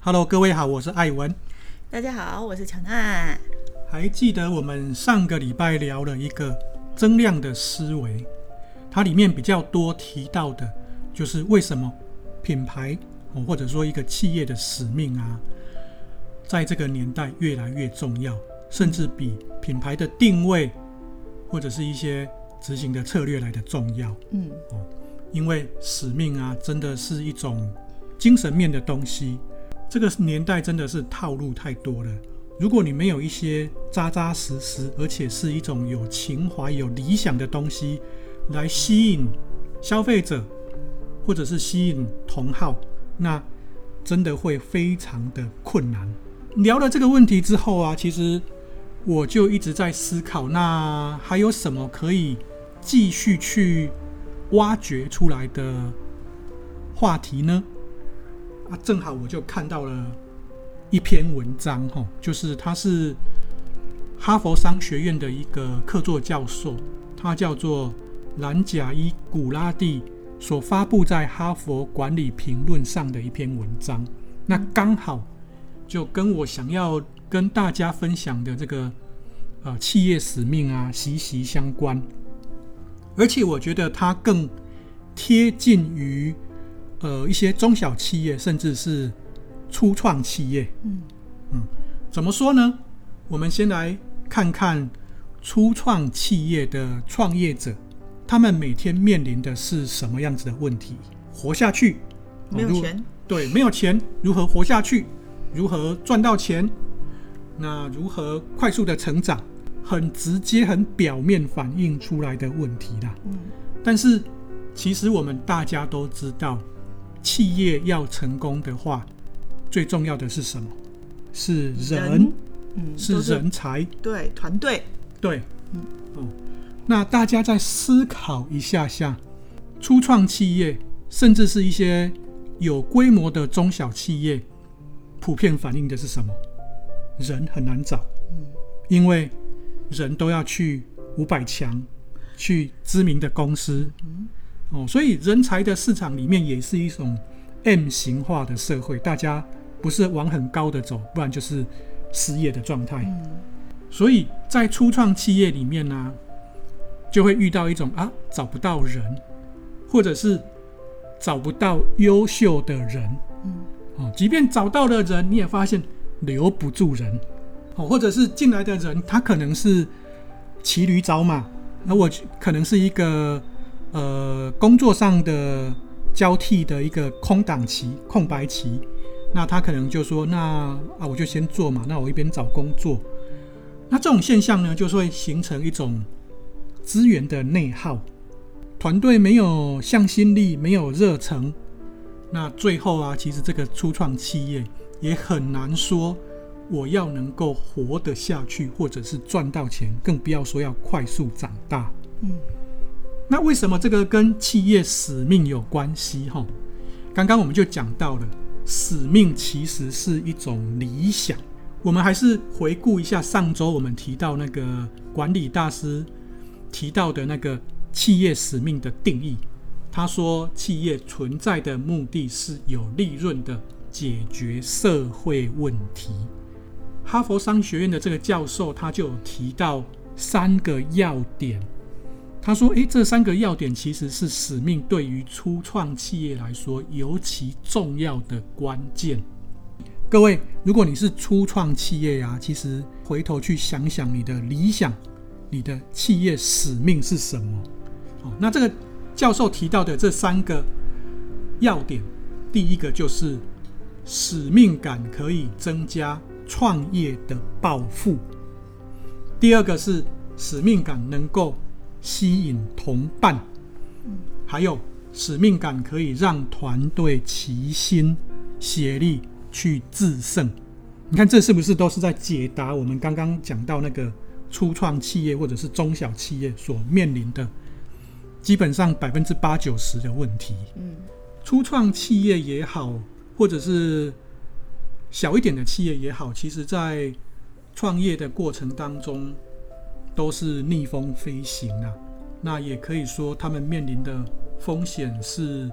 Hello，各位好，我是艾文。大家好，我是乔娜。还记得我们上个礼拜聊了一个增量的思维，它里面比较多提到的，就是为什么品牌或者说一个企业的使命啊，在这个年代越来越重要，甚至比品牌的定位或者是一些执行的策略来的重要。嗯，哦，因为使命啊，真的是一种精神面的东西。这个年代真的是套路太多了。如果你没有一些扎扎实实，而且是一种有情怀、有理想的东西，来吸引消费者，或者是吸引同好，那真的会非常的困难。聊了这个问题之后啊，其实我就一直在思考，那还有什么可以继续去挖掘出来的话题呢？啊，正好我就看到了一篇文章，吼，就是他是哈佛商学院的一个客座教授，他叫做兰贾伊古拉蒂，所发布在《哈佛管理评论》上的一篇文章。那刚好就跟我想要跟大家分享的这个呃企业使命啊息息相关，而且我觉得它更贴近于。呃，一些中小企业，甚至是初创企业，嗯嗯，怎么说呢？我们先来看看初创企业的创业者，他们每天面临的是什么样子的问题？活下去，没有钱，对，没有钱，如何活下去？如何赚到钱？那如何快速的成长？很直接、很表面反映出来的问题啦。嗯，但是其实我们大家都知道。企业要成功的话，最重要的是什么？是人，人嗯，是人才，对，团队，对，嗯，哦，那大家再思考一下下，初创企业，甚至是一些有规模的中小企业，普遍反映的是什么？人很难找，嗯，因为人都要去五百强，去知名的公司，嗯。哦，所以人才的市场里面也是一种 M 型化的社会，大家不是往很高的走，不然就是失业的状态。嗯，所以在初创企业里面呢、啊，就会遇到一种啊找不到人，或者是找不到优秀的人。嗯，哦，即便找到了人，你也发现留不住人。哦，或者是进来的人，他可能是骑驴找马，那我可能是一个。呃，工作上的交替的一个空档期、空白期，那他可能就说：“那啊，我就先做嘛。”那我一边找工作，那这种现象呢，就是会形成一种资源的内耗，团队没有向心力，没有热忱，那最后啊，其实这个初创企业也很难说我要能够活得下去，或者是赚到钱，更不要说要快速长大。嗯。那为什么这个跟企业使命有关系？哈，刚刚我们就讲到了，使命其实是一种理想。我们还是回顾一下上周我们提到那个管理大师提到的那个企业使命的定义。他说，企业存在的目的是有利润的解决社会问题。哈佛商学院的这个教授他就有提到三个要点。他说：“诶，这三个要点其实是使命对于初创企业来说尤其重要的关键。各位，如果你是初创企业呀，其实回头去想想你的理想，你的企业使命是什么？哦，那这个教授提到的这三个要点，第一个就是使命感可以增加创业的抱负；第二个是使命感能够。”吸引同伴，还有使命感可以让团队齐心协力去制胜。你看，这是不是都是在解答我们刚刚讲到那个初创企业或者是中小企业所面临的基本上百分之八九十的问题？嗯，初创企业也好，或者是小一点的企业也好，其实在创业的过程当中。都是逆风飞行啊，那也可以说他们面临的风险是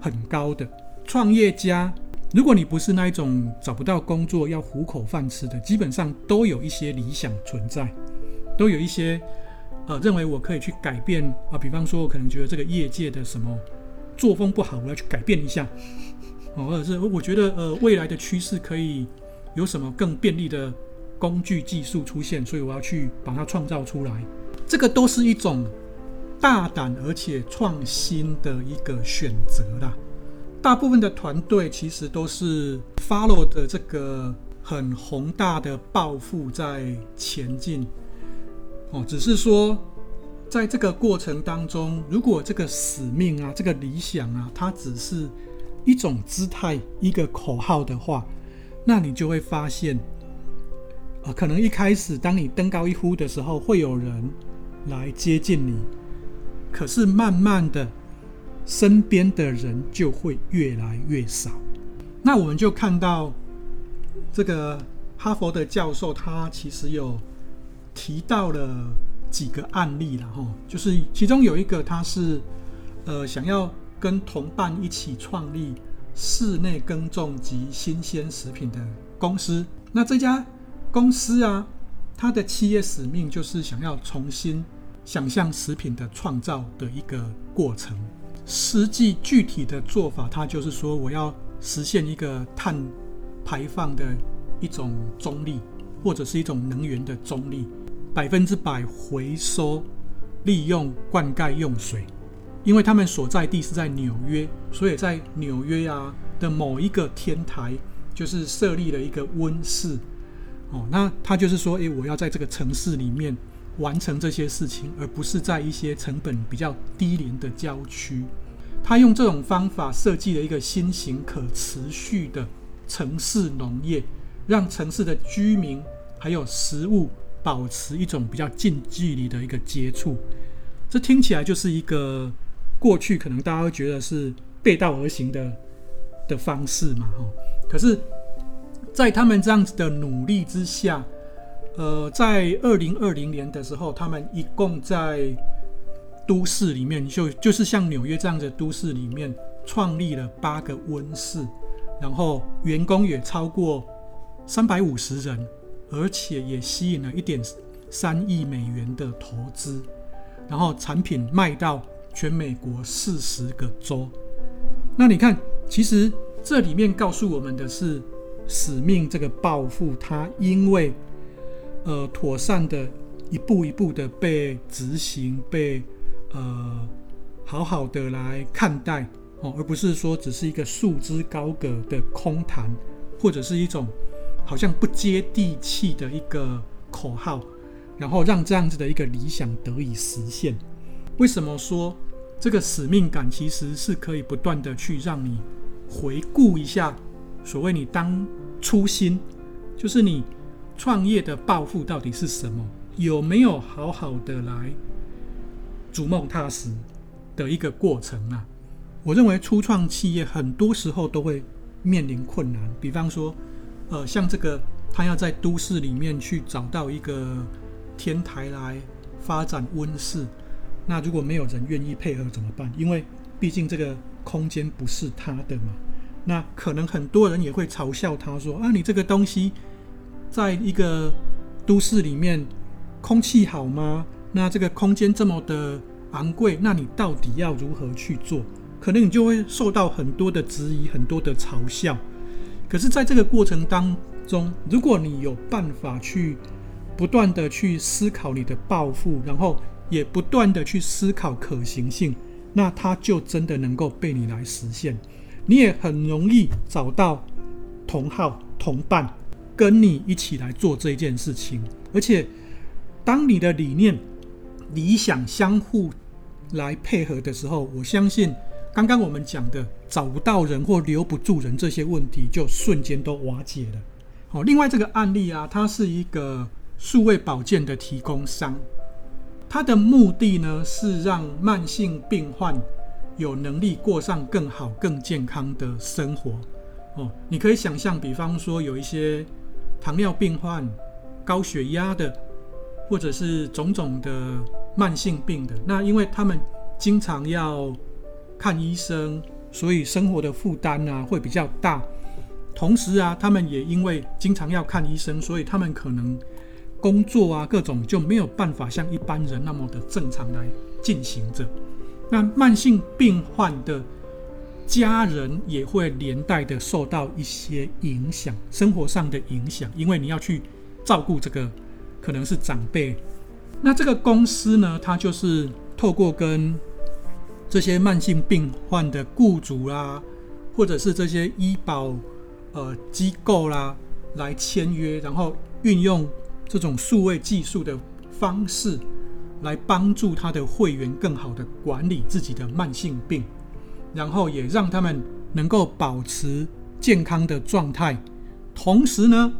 很高的。创业家，如果你不是那一种找不到工作要糊口饭吃的，基本上都有一些理想存在，都有一些呃认为我可以去改变啊。比方说，我可能觉得这个业界的什么作风不好，我要去改变一下。哦，或者是我觉得呃未来的趋势可以有什么更便利的工具技术出现，所以我要去把它创造出来。这个都是一种大胆而且创新的一个选择啦。大部分的团队其实都是 follow 的这个很宏大的抱负在前进。哦，只是说在这个过程当中，如果这个使命啊、这个理想啊，它只是一种姿态、一个口号的话，那你就会发现，呃，可能一开始当你登高一呼的时候，会有人来接近你，可是慢慢的。身边的人就会越来越少。那我们就看到这个哈佛的教授，他其实有提到了几个案例了哈，就是其中有一个，他是呃想要跟同伴一起创立室内耕种及新鲜食品的公司。那这家公司啊，它的企业使命就是想要重新想象食品的创造的一个过程。实际具体的做法，它就是说，我要实现一个碳排放的一种中立，或者是一种能源的中立，百分之百回收利用灌溉用水。因为他们所在地是在纽约，所以在纽约啊的某一个天台，就是设立了一个温室。哦，那他就是说，诶，我要在这个城市里面。完成这些事情，而不是在一些成本比较低廉的郊区。他用这种方法设计了一个新型可持续的城市农业，让城市的居民还有食物保持一种比较近距离的一个接触。这听起来就是一个过去可能大家会觉得是背道而行的的方式嘛，哈。可是，在他们这样子的努力之下。呃，在二零二零年的时候，他们一共在都市里面，就就是像纽约这样的都市里面，创立了八个温室，然后员工也超过三百五十人，而且也吸引了一点三亿美元的投资，然后产品卖到全美国四十个州。那你看，其实这里面告诉我们的是使命这个抱负，它因为。呃，妥善的一步一步的被执行，被呃好好的来看待哦，而不是说只是一个束之高阁的空谈，或者是一种好像不接地气的一个口号，然后让这样子的一个理想得以实现。为什么说这个使命感其实是可以不断的去让你回顾一下，所谓你当初心，就是你。创业的抱负到底是什么？有没有好好的来逐梦踏实的一个过程啊？我认为初创企业很多时候都会面临困难，比方说，呃，像这个他要在都市里面去找到一个天台来发展温室，那如果没有人愿意配合怎么办？因为毕竟这个空间不是他的嘛，那可能很多人也会嘲笑他说：“啊，你这个东西。”在一个都市里面，空气好吗？那这个空间这么的昂贵，那你到底要如何去做？可能你就会受到很多的质疑，很多的嘲笑。可是，在这个过程当中，如果你有办法去不断的去思考你的抱负，然后也不断的去思考可行性，那它就真的能够被你来实现。你也很容易找到同好同伴。跟你一起来做这件事情，而且当你的理念、理想相互来配合的时候，我相信刚刚我们讲的找不到人或留不住人这些问题，就瞬间都瓦解了。好，另外这个案例啊，它是一个数位保健的提供商，它的目的呢是让慢性病患有能力过上更好、更健康的生活。哦，你可以想象，比方说有一些。糖尿病患、高血压的，或者是种种的慢性病的，那因为他们经常要看医生，所以生活的负担啊会比较大。同时啊，他们也因为经常要看医生，所以他们可能工作啊各种就没有办法像一般人那么的正常来进行着。那慢性病患的家人也会连带的受到一些影响，生活上的影响，因为你要去照顾这个可能是长辈。那这个公司呢，它就是透过跟这些慢性病患的雇主啦、啊，或者是这些医保呃机构啦，来签约，然后运用这种数位技术的方式，来帮助他的会员更好的管理自己的慢性病，然后也让他们能够保持健康的状态，同时呢，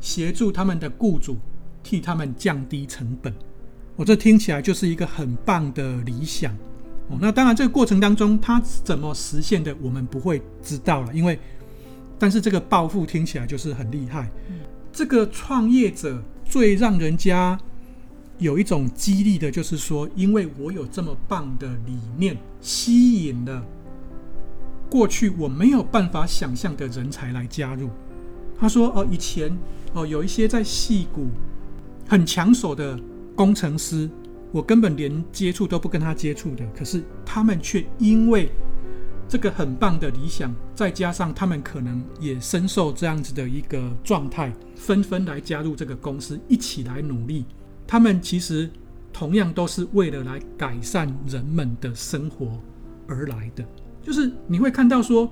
协助他们的雇主替他们降低成本。我这听起来就是一个很棒的理想哦。那当然，这个过程当中，他怎么实现的，我们不会知道了。因为，但是这个暴富听起来就是很厉害。这个创业者最让人家有一种激励的，就是说，因为我有这么棒的理念，吸引了过去我没有办法想象的人才来加入。他说：“哦，以前哦，有一些在戏谷很抢手的。”工程师，我根本连接触都不跟他接触的，可是他们却因为这个很棒的理想，再加上他们可能也深受这样子的一个状态，纷纷来加入这个公司，一起来努力。他们其实同样都是为了来改善人们的生活而来的。就是你会看到说，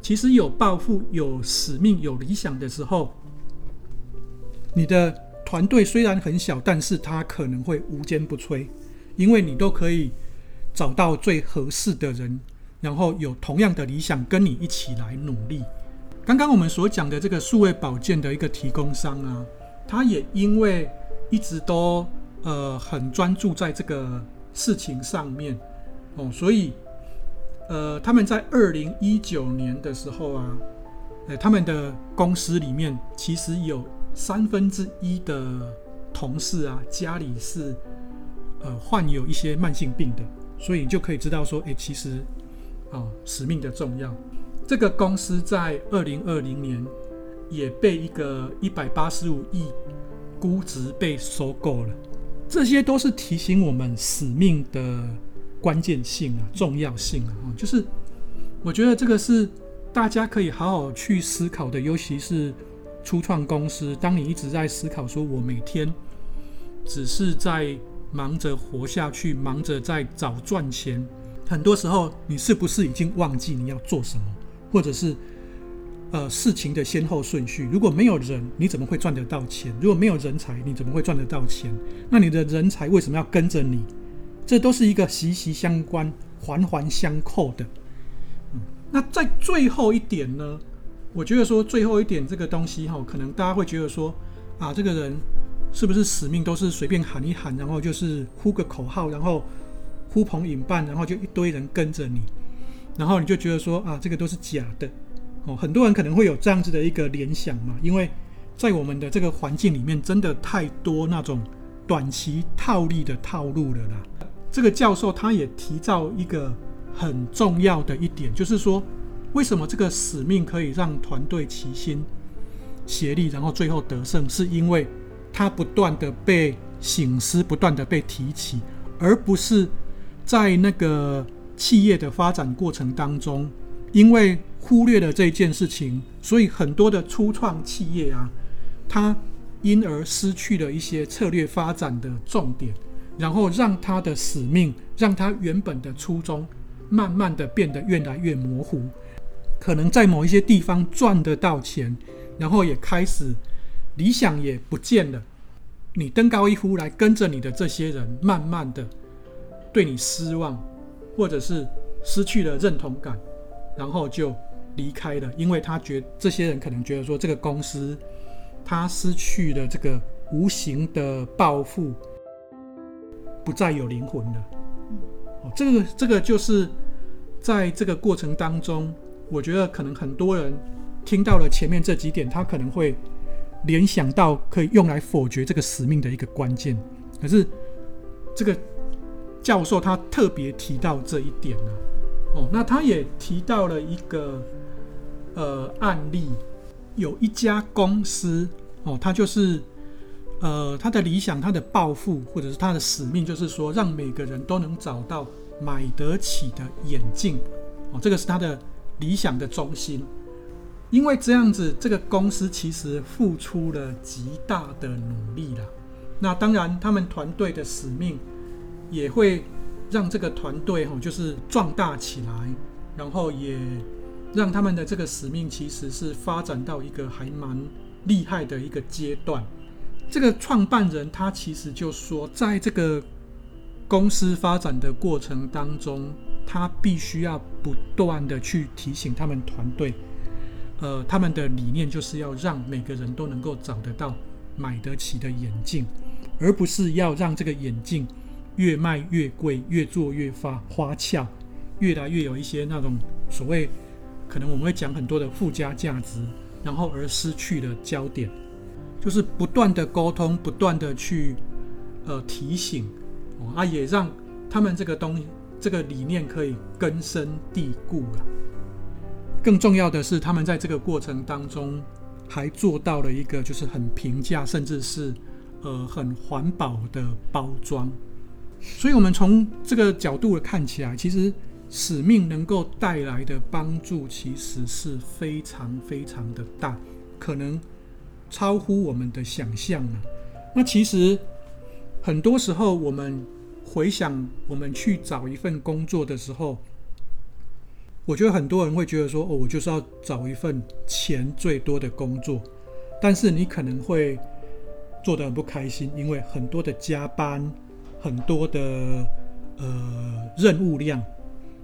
其实有抱负、有使命、有理想的时候，你的。团队虽然很小，但是它可能会无坚不摧，因为你都可以找到最合适的人，然后有同样的理想跟你一起来努力。刚刚我们所讲的这个数位保健的一个提供商啊，他也因为一直都呃很专注在这个事情上面哦，所以呃他们在二零一九年的时候啊，呃他们的公司里面其实有。三分之一的同事啊，家里是呃患有一些慢性病的，所以你就可以知道说，诶，其实啊、使命的重要。这个公司在二零二零年也被一个一百八十五亿估值被收购了，这些都是提醒我们使命的关键性啊、重要性啊。就是我觉得这个是大家可以好好去思考的，尤其是。初创公司，当你一直在思考说，我每天只是在忙着活下去，忙着在找赚钱，很多时候你是不是已经忘记你要做什么，或者是呃事情的先后顺序？如果没有人，你怎么会赚得到钱？如果没有人才，你怎么会赚得到钱？那你的人才为什么要跟着你？这都是一个息息相关、环环相扣的。嗯，那在最后一点呢？我觉得说最后一点这个东西哈，可能大家会觉得说啊，这个人是不是使命都是随便喊一喊，然后就是呼个口号，然后呼朋引伴，然后就一堆人跟着你，然后你就觉得说啊，这个都是假的哦。很多人可能会有这样子的一个联想嘛，因为在我们的这个环境里面，真的太多那种短期套利的套路了啦。这个教授他也提到一个很重要的一点，就是说。为什么这个使命可以让团队齐心协力，然后最后得胜？是因为它不断的被醒思，不断的被提起，而不是在那个企业的发展过程当中，因为忽略了这件事情，所以很多的初创企业啊，它因而失去了一些策略发展的重点，然后让它的使命，让它原本的初衷，慢慢的变得越来越模糊。可能在某一些地方赚得到钱，然后也开始理想也不见了。你登高一呼来跟着你的这些人，慢慢的对你失望，或者是失去了认同感，然后就离开了。因为他觉这些人可能觉得说，这个公司他失去了这个无形的抱负，不再有灵魂了。哦，这个这个就是在这个过程当中。我觉得可能很多人听到了前面这几点，他可能会联想到可以用来否决这个使命的一个关键。可是这个教授他特别提到这一点呢，哦，那他也提到了一个呃案例，有一家公司哦，他就是呃他的理想、他的抱负或者是他的使命，就是说让每个人都能找到买得起的眼镜哦，这个是他的理想的中心。因为这样子，这个公司其实付出了极大的努力了。那当然，他们团队的使命也会。让这个团队哈，就是壮大起来，然后也让他们的这个使命其实是发展到一个还蛮厉害的一个阶段。这个创办人他其实就说，在这个公司发展的过程当中，他必须要不断的去提醒他们团队，呃，他们的理念就是要让每个人都能够找得到买得起的眼镜，而不是要让这个眼镜。越卖越贵，越做越发花俏，越来越有一些那种所谓可能我们会讲很多的附加价值，然后而失去了焦点，就是不断的沟通，不断的去呃提醒，哦啊，也让他们这个东西这个理念可以根深蒂固了。更重要的是，他们在这个过程当中还做到了一个就是很平价，甚至是呃很环保的包装。所以，我们从这个角度看起来，其实使命能够带来的帮助，其实是非常非常的大，可能超乎我们的想象了。那其实很多时候，我们回想我们去找一份工作的时候，我觉得很多人会觉得说：“哦，我就是要找一份钱最多的工作。”但是你可能会做得很不开心，因为很多的加班。很多的呃任务量，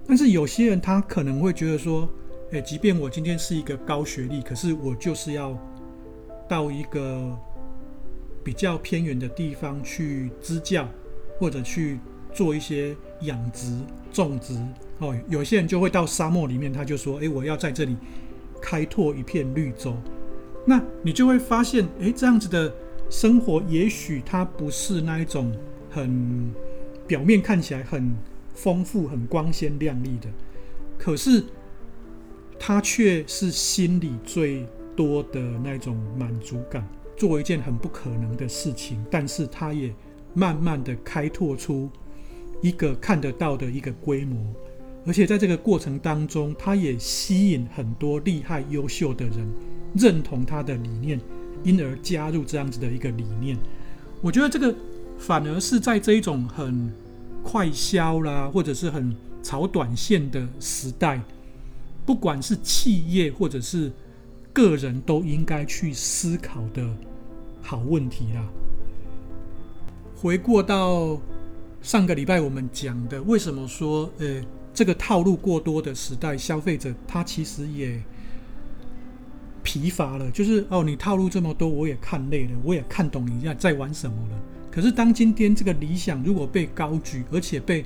但是有些人他可能会觉得说，诶，即便我今天是一个高学历，可是我就是要到一个比较偏远的地方去支教，或者去做一些养殖、种植。哦，有些人就会到沙漠里面，他就说，诶，我要在这里开拓一片绿洲。那你就会发现，诶，这样子的生活，也许它不是那一种。很表面看起来很丰富、很光鲜亮丽的，可是他却是心里最多的那种满足感。做一件很不可能的事情，但是他也慢慢的开拓出一个看得到的一个规模，而且在这个过程当中，他也吸引很多厉害、优秀的人认同他的理念，因而加入这样子的一个理念。我觉得这个。反而是在这一种很快消啦，或者是很炒短线的时代，不管是企业或者是个人，都应该去思考的好问题啦。回过到上个礼拜我们讲的，为什么说呃这个套路过多的时代，消费者他其实也疲乏了，就是哦，你套路这么多，我也看累了，我也看懂你在在玩什么了。可是，当今天这个理想如果被高举，而且被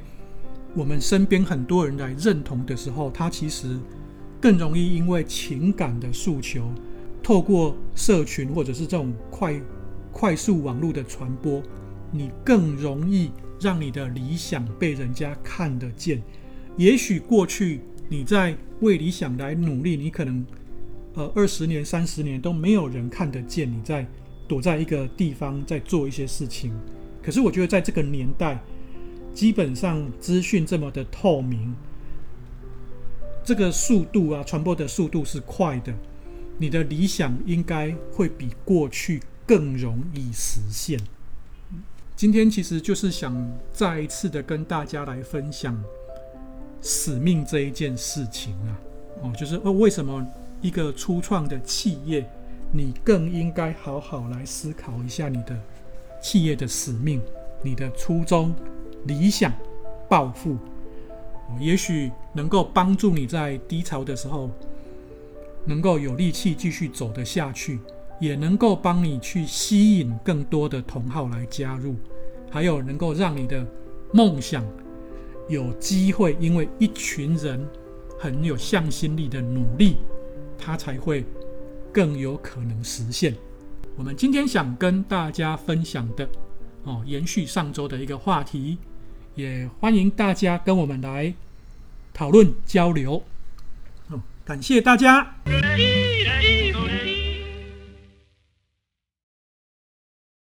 我们身边很多人来认同的时候，它其实更容易因为情感的诉求，透过社群或者是这种快快速网络的传播，你更容易让你的理想被人家看得见。也许过去你在为理想来努力，你可能呃二十年、三十年都没有人看得见你在。躲在一个地方在做一些事情，可是我觉得在这个年代，基本上资讯这么的透明，这个速度啊，传播的速度是快的，你的理想应该会比过去更容易实现。今天其实就是想再一次的跟大家来分享使命这一件事情啊，哦，就是为什么一个初创的企业。你更应该好好来思考一下你的企业的使命、你的初衷、理想、抱负，也许能够帮助你在低潮的时候能够有力气继续走得下去，也能够帮你去吸引更多的同好来加入，还有能够让你的梦想有机会，因为一群人很有向心力的努力，他才会。更有可能实现。我们今天想跟大家分享的，哦，延续上周的一个话题，也欢迎大家跟我们来讨论交流。感谢大家。